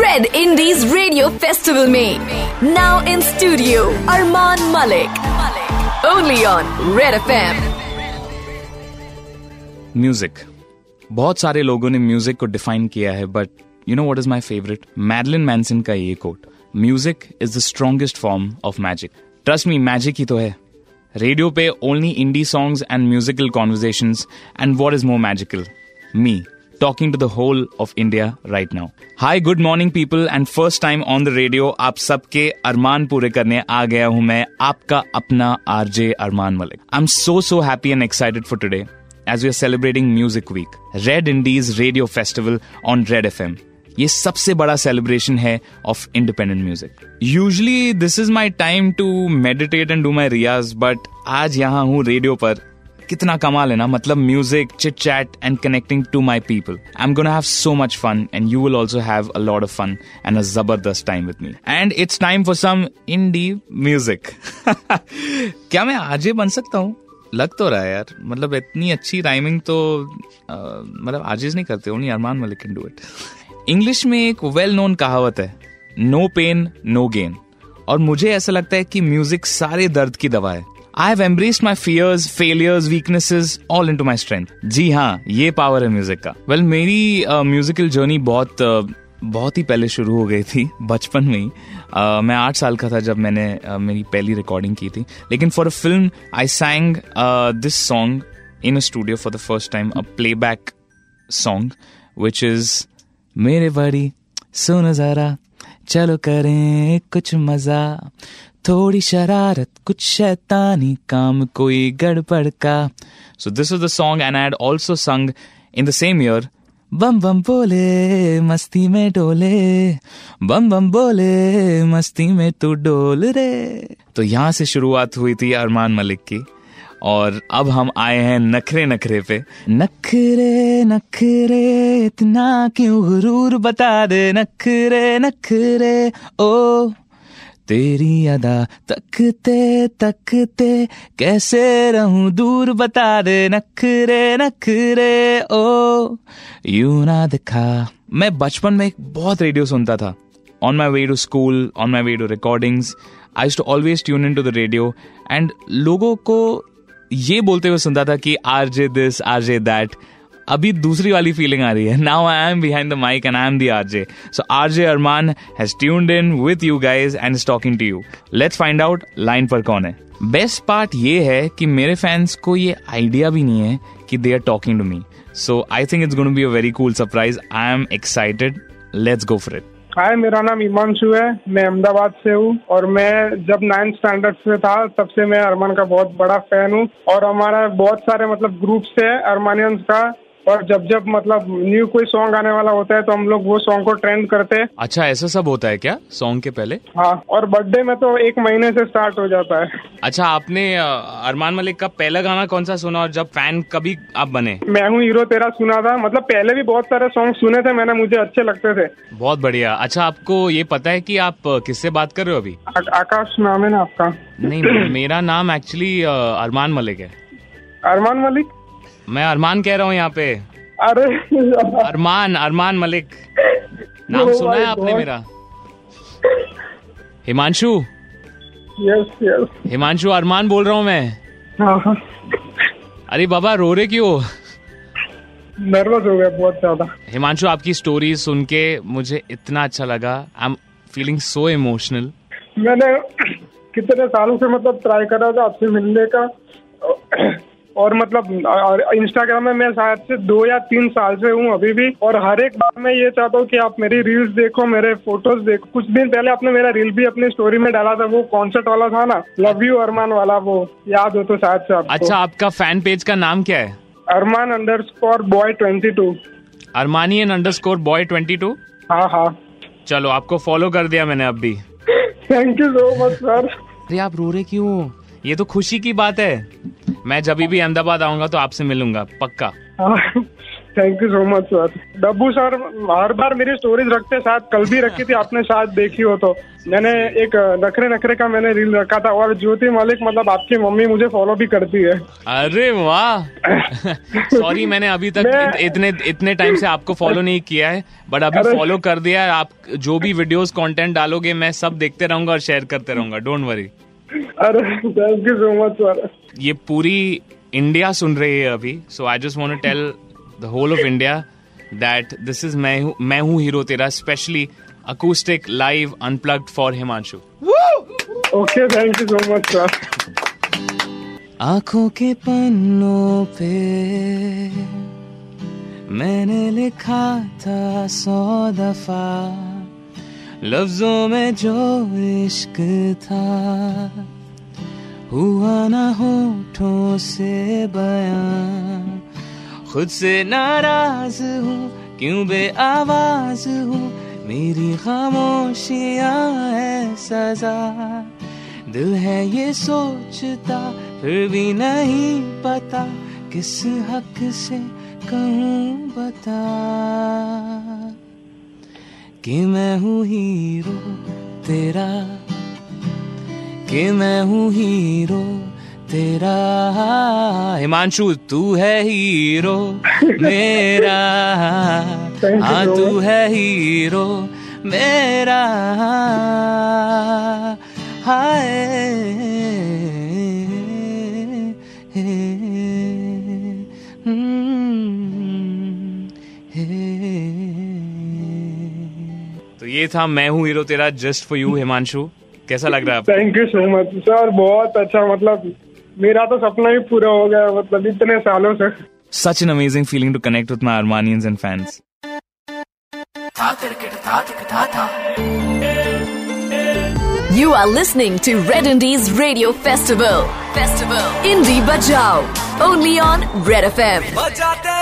Red Indies Radio Festival में now in studio Arman Malik. Only on Red FM. Music बहुत सारे लोगों ने म्यूज़िक को डिफाइन किया है but you know what is my favourite Madeline Manson का ये quote music is the strongest form of magic trust me magic ही तो है। रेडियो पे only indie songs and musical conversations and what is more magical me talking to the whole of India right now. Hi, good morning people and first time on the radio आप सबके अरमान पूरे करने आ गया हूं मैं आपका अपना RJ Armaan Malik I am so so happy and excited for today as we are celebrating Music Week, Red Indies Radio Festival on Red FM. ये सबसे बड़ा सेलिब्रेशन है of independent music usually this is my time to meditate and do my riyaz but आज यहाँ हूँ radio पर। कितना कमाल है ना? मतलब music chit chat and connecting to my people I am gonna have so much fun and you will also have a lot of fun and a ज़बरदस्त time with me and it's time for some indie music क्या मैं आजे बन सकता हूँ? लग तो रहा है यार। मतलब इतनी अच्छी राइमिंग तो आ, मतलब आजिज नहीं करते only Armaan Malik can do it English में एक वेल नोन कहावत है नो पेन नो गेन और मुझे ऐसा लगता है कि म्यूज़िक सारे दर्द की दवा है। I have embraced my fears failures weaknesses all in to my strength जी हाँ ये पावर है म्यूज़िक का। वेल well, मेरी म्यूजिकल uh, जर्नी बहुत uh, बहुत ही पहले शुरू हो गई थी बचपन में ही। uh, मैं आठ साल का था जब मैंने uh, मेरी पहली रिकॉर्डिंग की थी। लेकिन for a film I sang this song in a studio for the first time a play back song which is मेरे बड़ी सुन जरा, चलो करें कुछ मज़ा। थोड़ी शरारत, कुछ शैतानी काम, कोई गड़बड़ का। So this is the song and I also sang in the same year Bum Bum Bole, मस्ती में डोले। बम बम बोले, मस्ती में तू डोल रे। तो यहाँ से शुरुआत हुई थी अरमान मलिक की। और अब हम आए हैं नखरे नखरे पे। नखरे नखरे, इतना क्यों गुरूर बता दे? नखरे नखरे, ओ, तेरी अदा तकते तकते, कैसे रहूँ दूर बता दे? नखरे नखरे, ओ, यू ना दिखा। मैं बचपन में बहुत रेडियो सुनता था। On my way to school on my way to recordings I to always tune in to the radio and लोगों को ये बोलते हुए सुनता था कि R J this, R J that. अभी दूसरी वाली फीलिंग आ रही है। Now I am behind the mic and I am the R J so R J Armaan has tuned in with you guys and talking to you let's find out line पर कौन है। Best part ये है कि मेरे fans को ये idea भी नहीं है कि they are talking to me so I think it's going be a very cool surprise I am excited let's go for it hi, मेरा नाम ईमांशु है। मैं अहमदाबाद से हूँ और मैं जब नाइन्थ स्टैंडर्ड से था, तब से मैं अरमान का बहुत बड़ा फ़ैन हूँ और हमारा बहुत सारे मतलब ग्रुप्स है अरमानियंस का। और जब जब मतलब न्यू कोई सॉन्ग आने वाला होता है तो हम लोग वो सॉन्ग को ट्रेंड करते हैं। अच्छा ऐसा सब होता है क्या सॉन्ग के पहले? हाँ और बर्थडे में तो एक महीने से स्टार्ट हो जाता है। अच्छा आपने अरमान मलिक का पहला गाना कौन सा सुना और जब फ़ैन कभी आप बने? मैं हूँ हीरो तेरा सुना था। मतलब पहले भी बहुत सारे सॉन्ग सुने थे मैंने मुझे अच्छे लगते थे। बहुत बढ़िया। अच्छा आपको ये पता है की आप किससे बात कर रहे हो अभी? आ, आकाश नाम है ना आपका? नहीं मेरा नाम एक्चुअली अरमान मलिक है। अरमान मलिक? मैं अरमान कह रहा हूँ यहाँ पे। अरे अरमान अरमान मलिक। नाम सुना है आपने मेरा? हिमांशु? यस यस हिमांशु अरमान बोल रहा हूँ मैं। हाँ हाँ। अरे बाबा रो रहे क्यों? नर्वस हो गया बहुत ज़्यादा। हिमांशु आपकी स्टोरी सुन के मुझे इतना अच्छा लगा। I am feeling so emotional मैंने कितने सालों से मतलब ट्राई कर रहा था आपसे मिलने का। और मतलब इंस्टाग्राम में मैं शायद से दो या तीन साल से हूँ अभी भी और हर एक बार मैं ये चाहता हूँ कि आप मेरी रील्स देखो मेरे फ़ोटोज़ देखो। कुछ दिन पहले आपने मेरा रील भी अपनी स्टोरी में डाला था वो कॉन्सर्ट वाला था ना? लव यू अरमान वाला वो याद हो तो शायद से आपको। अच्छा आपका फ़ैन पेज का नाम क्या है? Armaan underscore boy twenty two Armaani N underscore boy twenty two हाँ हाँ। चलो आपको फॉलो कर दिया मैंने अब भी। Thank you so much sir अरे आप रो रहे क्यों? ये तो खुशी की बात है। मैं जब भी अहमदाबाद आऊँगा तो आपसे मिलूँगा पक्का। Thank you so much sir Dabboo sir हर बार मेरी स्टोरीज रखते साथ। कल भी रखी थी आपने शायद देखी हो तो। मैंने एक नखरे नखरे का मैंने रील रखा था। और ज्योति मलिक मतलब आपकी मम्मी मुझे फॉलो भी करती है। अरे वाह! सॉरी मैंने अभी तक मैं- इत, इतने इतने टाइम से आपको फॉलो नहीं किया है बट अभी फॉलो कर दिया है। आप जो भी वीडियोस कंटेंट डालोगे मैं सब देखते रहूँगा और शेयर करते रहूँगा। Don't worry thank you so much sir ये पूरी इंडिया सुन रही है अभी so I just want to tell the whole of India that this is Main Hoon Main Hoon Hero Tera specially acoustic live unplugged for Himanshu okay thank you so much sir आँखों के पन्नों पे मैंने लिखा था सौ दफ़ा। लफ्जों में जो इश्क था, हुआ ना होठों से बयां। खुद से नाराज़ हूँ, क्यों बे आवाज़ हूँ? मेरी खामोशियाँ है सजा। दिल है ये सोचता, फिर भी नहीं पता, किस हक से कहूँ बता। कि मैं हूँ हीरो तेरा कि मैं हूँ हीरो तेरा। हिमांशु तू है हीरो मेरा हाँ तू है हीरो मेरा। हाय। ये था मैं हूँ हीरो तेरा जस्ट फॉर यू हिमांशु। कैसा लग रहा है thank you so much sir बहुत अच्छा मतलब मेरा तो सपना भी पूरा हो गया मतलब इतने सालों से। Such an amazing feeling to connect with my Armaanians and fans you are listening to Red Indies radio festival festival indie बजाओ only on Red F M बजाते